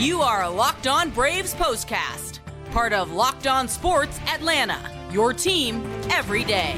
You are a Locked On Braves postcast, part of Locked On Sports Atlanta, your team every day.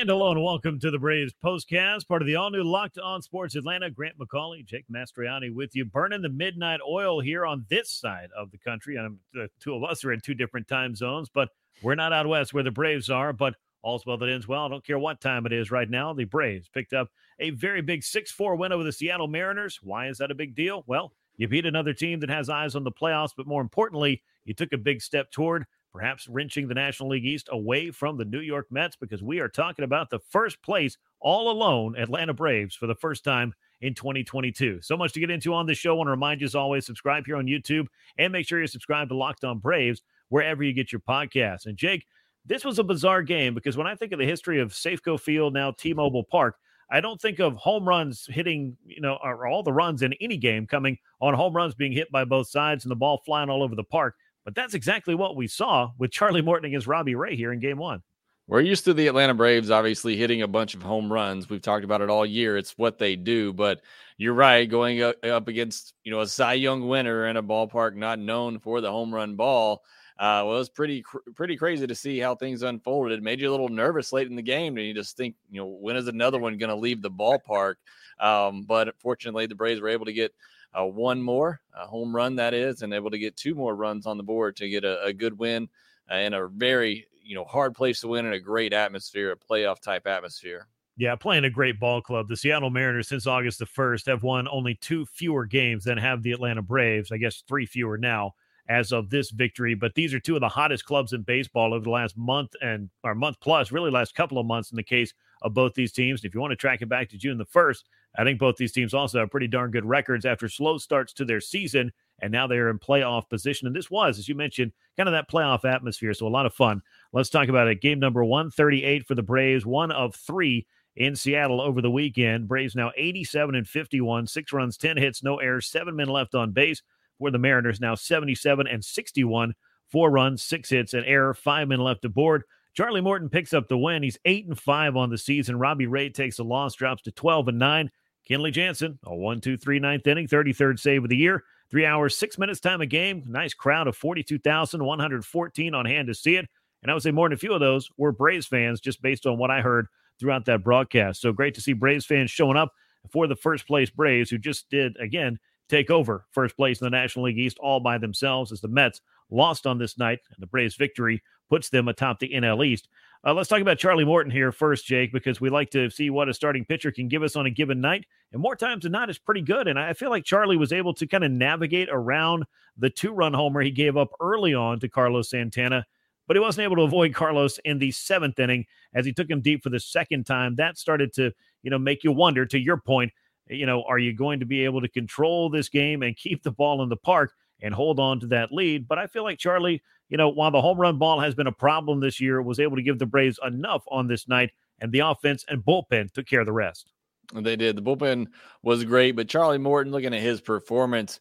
And welcome to the Braves postcast, part of the all new Locked On Sports Atlanta. Grant McAuley, Jake Mastriani with you, burning the midnight oil here on this side of the country. And the two of us are in two different time zones, but we're not out west where the Braves are. But all's well that ends well. I don't care what time it is right now. The Braves picked up a very big 6 4 win over the Seattle Mariners. Why is that a big deal? Well, you beat another team that has eyes on the playoffs, but more importantly, you took a big step toward perhaps wrenching the National League East away from the New York Mets because we are talking about the first place all alone Atlanta Braves for the first time in 2022. So much to get into on this show. I want to remind you, as always, subscribe here on YouTube and make sure you subscribe to Locked On Braves wherever you get your podcasts. And Jake, this was a bizarre game because when I think of the history of Safeco Field, now T-Mobile Park, I don't think of home runs hitting, you know, or all the runs in any game coming on home runs being hit by both sides and the ball flying all over the park. But that's exactly what we saw with Charlie Morton against Robbie Ray here in game one. We're used to the Atlanta Braves obviously hitting a bunch of home runs. We've talked about it all year. It's what they do. But you're right, going up against you know a Cy Young winner in a ballpark not known for the home run ball. Uh, was pretty pretty crazy to see how things unfolded. It made you a little nervous late in the game, and you just think, you know, when is another one going to leave the ballpark? Um, but fortunately, the Braves were able to get uh, one more home run that is, and able to get two more runs on the board to get a, a good win uh, in a very you know hard place to win in a great atmosphere, a playoff type atmosphere. Yeah, playing a great ball club. The Seattle Mariners, since August the 1st, have won only two fewer games than have the Atlanta Braves. I guess three fewer now as of this victory. But these are two of the hottest clubs in baseball over the last month and or month plus, really last couple of months in the case of both these teams. If you want to track it back to June the 1st, I think both these teams also have pretty darn good records after slow starts to their season, and now they're in playoff position. And this was, as you mentioned, kind of that playoff atmosphere. So a lot of fun. Let's talk about it. Game number 138 for the Braves, one of three in Seattle over the weekend. Braves now 87 and 51, six runs, 10 hits, no errors, seven men left on base. For the Mariners now 77 and 61, four runs, six hits, an error, five men left aboard. Charlie Morton picks up the win. He's eight and five on the season. Robbie Ray takes a loss, drops to 12 and nine. Kenley Jansen, a one, two, three, ninth inning, 33rd save of the year. Three hours, six minutes time a game. Nice crowd of 42,114 on hand to see it. And I would say more than a few of those were Braves fans, just based on what I heard throughout that broadcast. So great to see Braves fans showing up for the first place Braves, who just did, again, take over first place in the National League East all by themselves as the Mets lost on this night. And the Braves' victory puts them atop the NL East. Uh, let's talk about Charlie Morton here first, Jake, because we like to see what a starting pitcher can give us on a given night. And more times than not, it's pretty good. And I feel like Charlie was able to kind of navigate around the two run homer he gave up early on to Carlos Santana, but he wasn't able to avoid Carlos in the seventh inning as he took him deep for the second time. That started to, you know, make you wonder, to your point, you know, are you going to be able to control this game and keep the ball in the park and hold on to that lead? But I feel like Charlie you know, while the home run ball has been a problem this year, was able to give the Braves enough on this night, and the offense and bullpen took care of the rest. They did. The bullpen was great, but Charlie Morton, looking at his performance,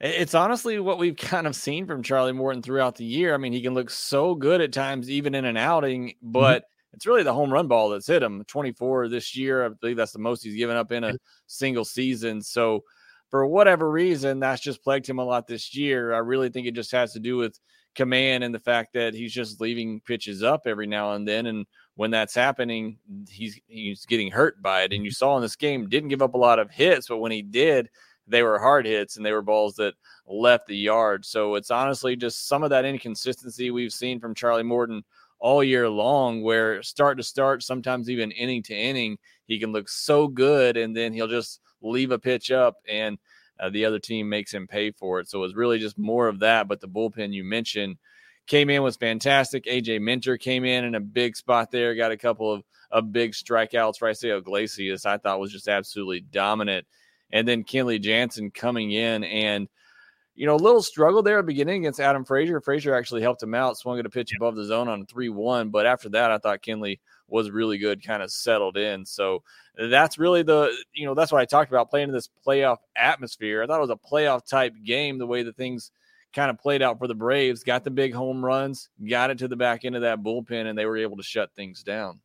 it's honestly what we've kind of seen from Charlie Morton throughout the year. I mean, he can look so good at times, even in an outing, mm-hmm. but mm-hmm. it's really the home run ball that's hit him. 24 this year. I believe that's the most he's given up in a single season. So, for whatever reason, that's just plagued him a lot this year. I really think it just has to do with command and the fact that he's just leaving pitches up every now and then. And when that's happening, he's he's getting hurt by it. And you mm-hmm. saw in this game, didn't give up a lot of hits, but when he did, they were hard hits and they were balls that left the yard. So it's honestly just some of that inconsistency we've seen from Charlie Morton all year long, where start to start, sometimes even inning to inning, he can look so good and then he'll just leave a pitch up and uh, the other team makes him pay for it. So it was really just more of that. But the bullpen you mentioned came in was fantastic. AJ Minter came in in a big spot there, got a couple of, of big strikeouts. Raisel Iglesias, I thought was just absolutely dominant. And then Kenley Jansen coming in and you know, a little struggle there at the beginning against Adam Frazier. Frazier actually helped him out, swung at a pitch above the zone on a 3 1. But after that, I thought Kenley was really good, kind of settled in. So that's really the, you know, that's what I talked about playing in this playoff atmosphere. I thought it was a playoff type game, the way the things kind of played out for the Braves, got the big home runs, got it to the back end of that bullpen, and they were able to shut things down.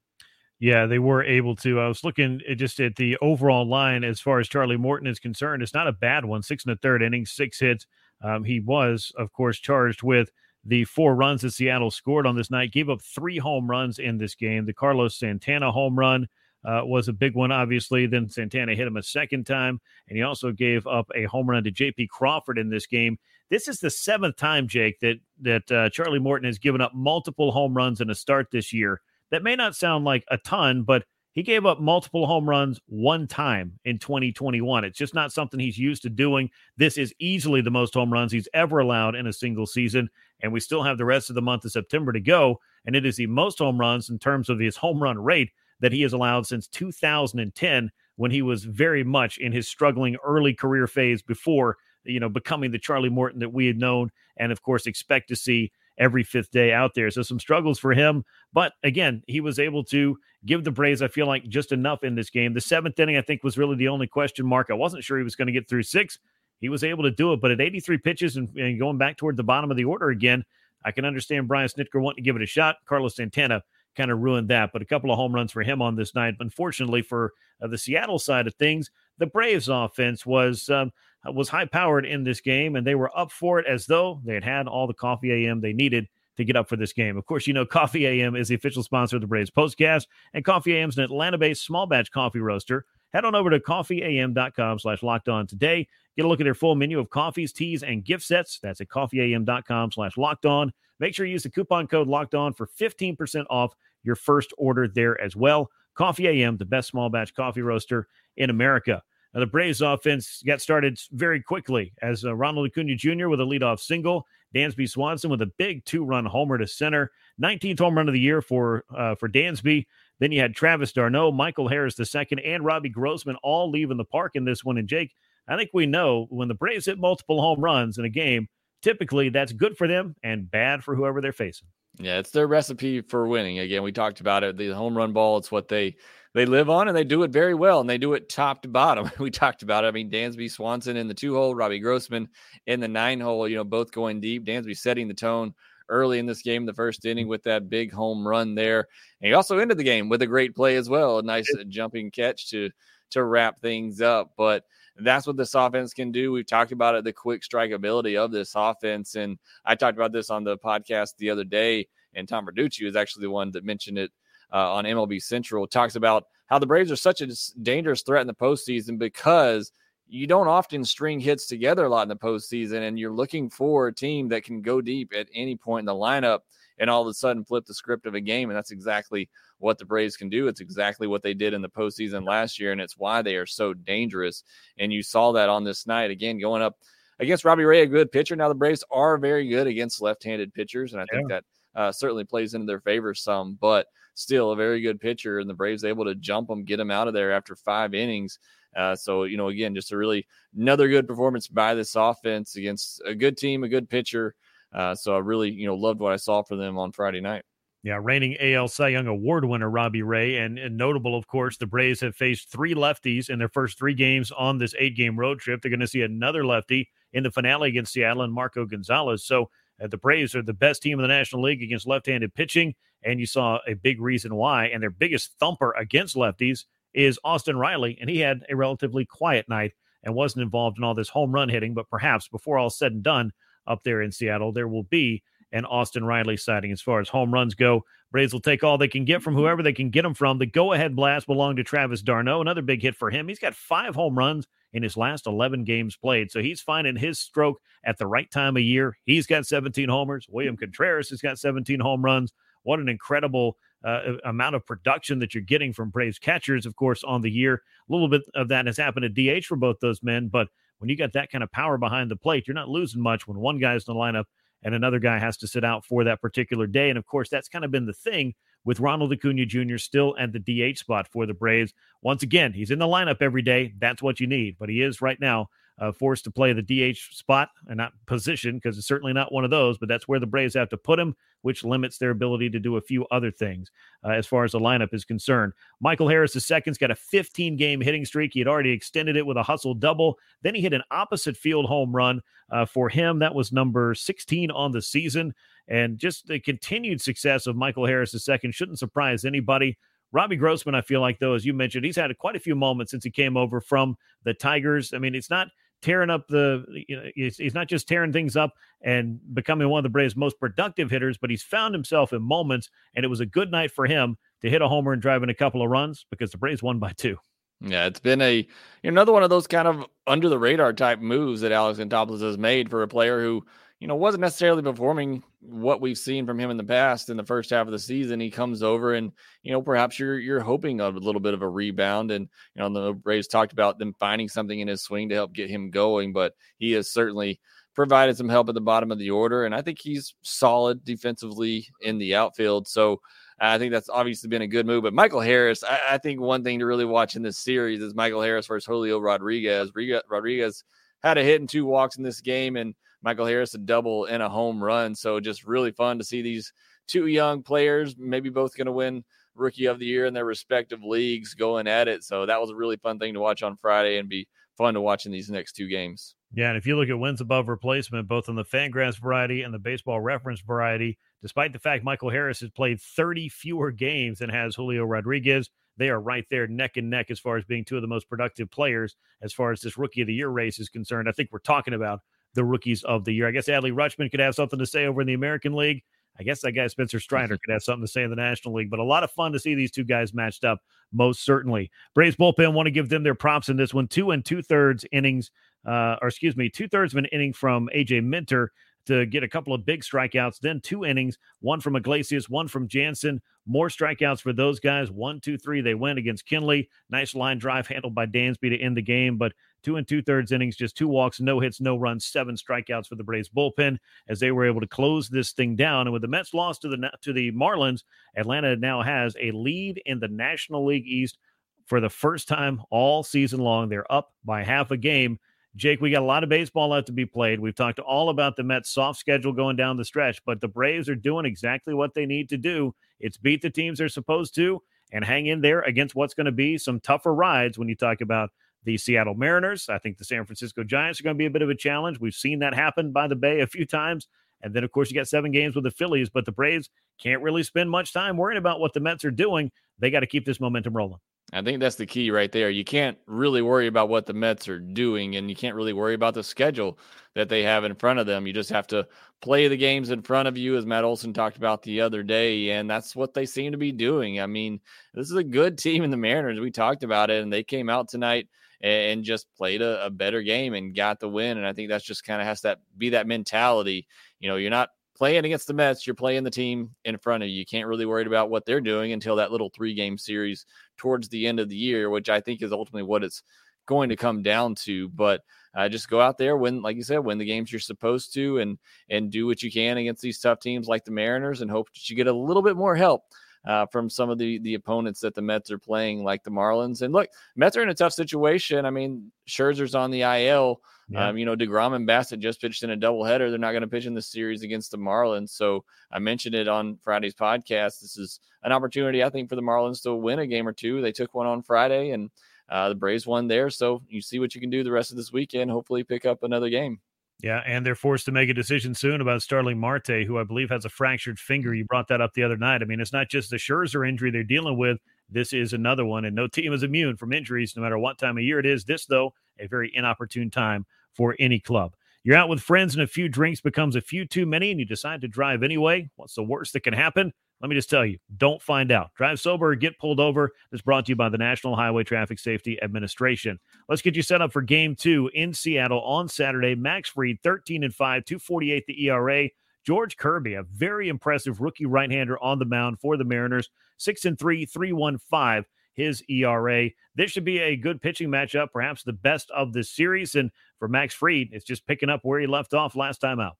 Yeah, they were able to. I was looking just at the overall line as far as Charlie Morton is concerned. It's not a bad one. Six and a third inning, six hits. Um, he was, of course, charged with the four runs that Seattle scored on this night. Gave up three home runs in this game. The Carlos Santana home run uh, was a big one, obviously. Then Santana hit him a second time, and he also gave up a home run to J.P. Crawford in this game. This is the seventh time, Jake, that that uh, Charlie Morton has given up multiple home runs in a start this year that may not sound like a ton, but he gave up multiple home runs one time in 2021. It's just not something he's used to doing. This is easily the most home runs he's ever allowed in a single season. And we still have the rest of the month of September to go. And it is the most home runs in terms of his home run rate that he has allowed since 2010 when he was very much in his struggling early career phase before, you know, becoming the Charlie Morton that we had known and, of course, expect to see every fifth day out there. So some struggles for him. But again, he was able to give the Braves, I feel like, just enough in this game. The seventh inning, I think, was really the only question mark. I wasn't sure he was going to get through six. He was able to do it. But at 83 pitches and, and going back toward the bottom of the order again, I can understand Brian Snitker wanting to give it a shot. Carlos Santana kind of ruined that. But a couple of home runs for him on this night. Unfortunately, for uh, the Seattle side of things, the Braves offense was um, Uh, was high powered in this game, and they were up for it as though they had had all the coffee AM they needed to get up for this game. Of course, you know Coffee AM is the official sponsor of the Braves Postcast, and Coffee AM is an Atlanta-based small batch coffee roaster. Head on over to coffeeam.com slash locked on today. Get a look at their full menu of coffees, teas, and gift sets. That's at coffeeam.com slash locked on. Make sure you use the coupon code locked on for 15% off your first order there as well. Coffee AM, the best small batch coffee roaster in America. Now, the Braves offense got started very quickly as uh, Ronald Acuna Jr. with a leadoff single, Dansby Swanson with a big two-run homer to center, 19th home run of the year for uh, for Dansby. Then you had Travis d'Arnaud, Michael Harris the second, and Robbie Grossman all leaving the park in this one. And Jake, I think we know when the Braves hit multiple home runs in a game, typically that's good for them and bad for whoever they're facing. Yeah, it's their recipe for winning. Again, we talked about it. The home run ball, it's what they they live on and they do it very well and they do it top to bottom. we talked about it. I mean, Dansby Swanson in the two hole, Robbie Grossman in the nine hole, you know, both going deep. Dansby setting the tone early in this game, the first inning with that big home run there. And he also ended the game with a great play as well. A nice uh, jumping catch to to wrap things up. But that's what this offense can do. We've talked about it, the quick strike ability of this offense. And I talked about this on the podcast the other day, and Tom Verducci was actually the one that mentioned it uh, on MLB Central talks about how the Braves are such a dangerous threat in the postseason because you don't often string hits together a lot in the postseason, and you're looking for a team that can go deep at any point in the lineup and all of a sudden flip the script of a game. And that's exactly what the Braves can do. It's exactly what they did in the postseason last year, and it's why they are so dangerous. And you saw that on this night again, going up against Robbie Ray, a good pitcher. Now the Braves are very good against left-handed pitchers, and I think that uh, certainly plays into their favor some. But still a very good pitcher, and the Braves able to jump him, get him out of there after five innings. Uh, so you know, again, just a really another good performance by this offense against a good team, a good pitcher. Uh, so I really you know loved what I saw for them on Friday night. Yeah, reigning AL Cy Young Award winner Robbie Ray, and, and notable, of course, the Braves have faced three lefties in their first three games on this eight-game road trip. They're going to see another lefty in the finale against Seattle and Marco Gonzalez. So Uh, the Braves are the best team in the National League against left-handed pitching and you saw a big reason why. And their biggest thumper against lefties is Austin Riley, and he had a relatively quiet night and wasn't involved in all this home run hitting. But perhaps before all said and done up there in Seattle, there will be an Austin Riley sighting as far as home runs go. Braves will take all they can get from whoever they can get them from. The go ahead blast belonged to Travis d'Arnaud. another big hit for him. He's got five home runs in his last 11 games played. So he's finding his stroke at the right time of year. He's got 17 homers. William Contreras has got 17 home runs what an incredible uh, amount of production that you're getting from Braves catchers, of course, on the year. A little bit of that has happened at DH for both those men, but when you got that kind of power behind the plate, you're not losing much when one guy's in the lineup and another guy has to sit out for that particular day. And of course, that's kind of been the thing with Ronald Acuna Jr. still at the DH spot for the Braves. Once again, he's in the lineup every day. That's what you need. But he is right now uh, forced to play the DH spot and not position because it's certainly not one of those, but that's where the Braves have to put him, which limits their ability to do a few other things uh, as far as the lineup is concerned. Michael Harris II's got a 15 game hitting streak. He had already extended it with a hustle double. Then he hit an opposite field home run uh, for him. That was number 16 on the season. And just the continued success of Michael Harris II shouldn't surprise anybody. Robbie Grossman, I feel like, though, as you mentioned, he's had quite a few moments since he came over from the Tigers. I mean, it's not tearing up the you know he's, he's not just tearing things up and becoming one of the Braves' most productive hitters, but he's found himself in moments, and it was a good night for him to hit a homer and drive in a couple of runs because the Braves won by two. Yeah, it's been a another one of those kind of under the radar type moves that Alex Anthopoulos has made for a player who you know, wasn't necessarily performing what we've seen from him in the past in the first half of the season. He comes over and, you know, perhaps you're you're hoping a little bit of a rebound. And, you know, the Braves talked about them finding something in his swing to help get him going, but he has certainly provided some help at the bottom of the order. And I think he's solid defensively in the outfield. So uh, I think that's obviously been a good move. But Michael Harris, I, I think one thing to really watch in this series is Michael Harris versus Julio Rodriguez. Rodriguez had a hit and two walks in this game and Michael Harris a double and a home run. So just really fun to see these two young players, maybe both going to win rookie of the year in their respective leagues going at it. So that was a really fun thing to watch on Friday and be fun to watch in these next two games. Yeah, and if you look at wins above replacement, both on the Fangraphs variety and the Baseball Reference variety, despite the fact Michael Harris has played 30 fewer games than has Julio Rodriguez, they are right there neck and neck as far as being two of the most productive players as far as this rookie of the year race is concerned. I think we're talking about the rookies of the year. I guess Adley Rutschman could have something to say over in the American League. I guess that guy Spencer Strider could have something to say in the National League, but a lot of fun to see these two guys matched up, most certainly. Braves bullpen want to give them their props in this one. Two and two thirds innings, uh, or excuse me, two thirds of an inning from AJ Minter to get a couple of big strikeouts, then two innings, one from Iglesias, one from Jansen. More strikeouts for those guys. One, two, three. They win against Kenley. Nice line drive handled by Dansby to end the game, but two and two thirds innings, just two walks, no hits, no runs, seven strikeouts for the Braves bullpen as they were able to close this thing down. And with the Mets loss to the to the Marlins, Atlanta now has a lead in the National League East for the first time all season long. They're up by half a game. Jake, we got a lot of baseball left to be played. We've talked all about the Mets' soft schedule going down the stretch, but the Braves are doing exactly what they need to do. It's beat the teams they're supposed to and hang in there against what's going to be some tougher rides when you talk about the Seattle Mariners. I think the San Francisco Giants are going to be a bit of a challenge. We've seen that happen by the Bay a few times. And then, of course, you got seven games with the Phillies, but the Braves can't really spend much time worrying about what the Mets are doing. They got to keep this momentum rolling. I think that's the key right there. You can't really worry about what the Mets are doing, and you can't really worry about the schedule that they have in front of them. You just have to play the games in front of you, as Matt Olson talked about the other day, and that's what they seem to be doing. I mean, this is a good team in the Mariners. We talked about it, and they came out tonight and just played a, a better game and got the win. And I think that's just kind of has that be that mentality. You know, you're not playing against the Mets, you're playing the team in front of you. You can't really worry about what they're doing until that little three game series towards the end of the year, which I think is ultimately what it's going to come down to. But uh, just go out there, win, like you said, win the games you're supposed to, and and do what you can against these tough teams like the Mariners, and hope that you get a little bit more help uh, from some of the the opponents that the Mets are playing, like the Marlins. And look, Mets are in a tough situation. I mean, Scherzer's on the IL. Yeah. Um, you know, DeGrom and Bassitt just pitched in a doubleheader. They're not going to pitch in the series against the Marlins. So I mentioned it on Friday's podcast. This is an opportunity, I think, for the Marlins to win a game or two. They took one on Friday, and uh, the Braves won there. So you see what you can do the rest of this weekend. Hopefully, pick up another game. Yeah, and they're forced to make a decision soon about Starling Marte, who I believe has a fractured finger. You brought that up the other night. I mean, it's not just the Scherzer injury they're dealing with. This is another one, and no team is immune from injuries, no matter what time of year it is. This, though, a very inopportune time for any club. You're out with friends, and a few drinks becomes a few too many, and you decide to drive anyway. What's the worst that can happen? Let me just tell you, don't find out. Drive sober get pulled over. This brought to you by the National Highway Traffic Safety Administration. Let's get you set up for game two in Seattle on Saturday. Max Fried, 13 and 5, 248 the ERA. George Kirby, a very impressive rookie right hander on the mound for the Mariners, 6 and 3, 315 his ERA. This should be a good pitching matchup, perhaps the best of the series. And for Max Fried, it's just picking up where he left off last time out.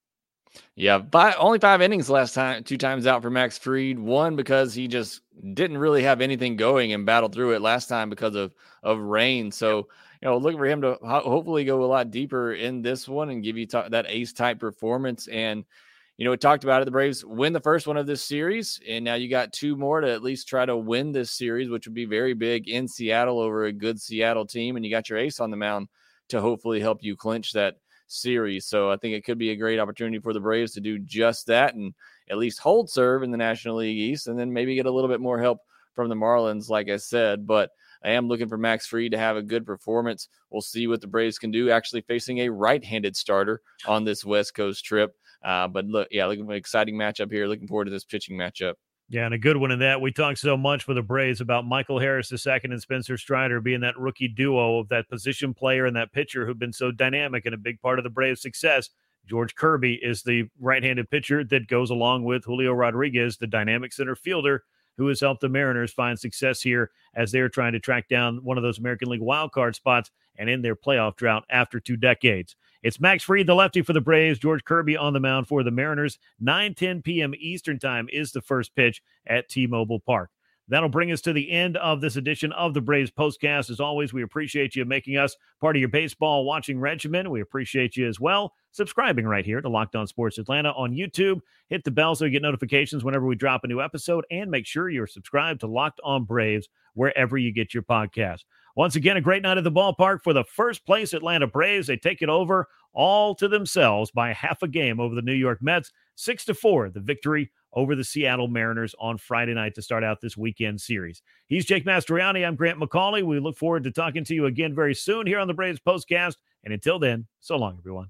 Yeah, five, only five innings last time, two times out for Max Fried. One because he just didn't really have anything going and battled through it last time because of of rain. So you know, looking for him to hopefully go a lot deeper in this one and give you t- that ace type performance. And, you know, we talked about it. The Braves win the first one of this series, and now you got two more to at least try to win this series, which would be very big in Seattle over a good Seattle team. And you got your ace on the mound to hopefully help you clinch that series. So I think it could be a great opportunity for the Braves to do just that and at least hold serve in the National League East, and then maybe get a little bit more help from the Marlins, like I said. But I am looking for Max Fried to have a good performance. We'll see what the Braves can do, actually facing a right-handed starter on this West Coast trip. Uh, but look, yeah, looking for an exciting matchup here. Looking forward to this pitching matchup. Yeah, and a good one in that. We talked so much for the Braves about Michael Harris II and Spencer Strider being that rookie duo of that position player and that pitcher who've been so dynamic and a big part of the Braves' success. George Kirby is the right handed pitcher that goes along with Julio Rodriguez, the dynamic center fielder who has helped the Mariners find success here as they're trying to track down one of those American League wildcard spots and in their playoff drought after two decades. It's Max Fried, the lefty for the Braves, George Kirby on the mound for the Mariners. 9 10 p.m. Eastern Time is the first pitch at T Mobile Park. That'll bring us to the end of this edition of the Braves Postcast. As always, we appreciate you making us part of your baseball watching regimen. We appreciate you as well subscribing right here to Locked On Sports Atlanta on YouTube. Hit the bell so you get notifications whenever we drop a new episode, and make sure you're subscribed to Locked On Braves wherever you get your podcast. Once again, a great night at the ballpark for the first place Atlanta Braves. They take it over all to themselves by half a game over the New York Mets, six to four. The victory over the Seattle Mariners on Friday night to start out this weekend series. He's Jake Mastriani. I'm Grant McAuley. We look forward to talking to you again very soon here on the Braves Postcast. And until then, so long, everyone.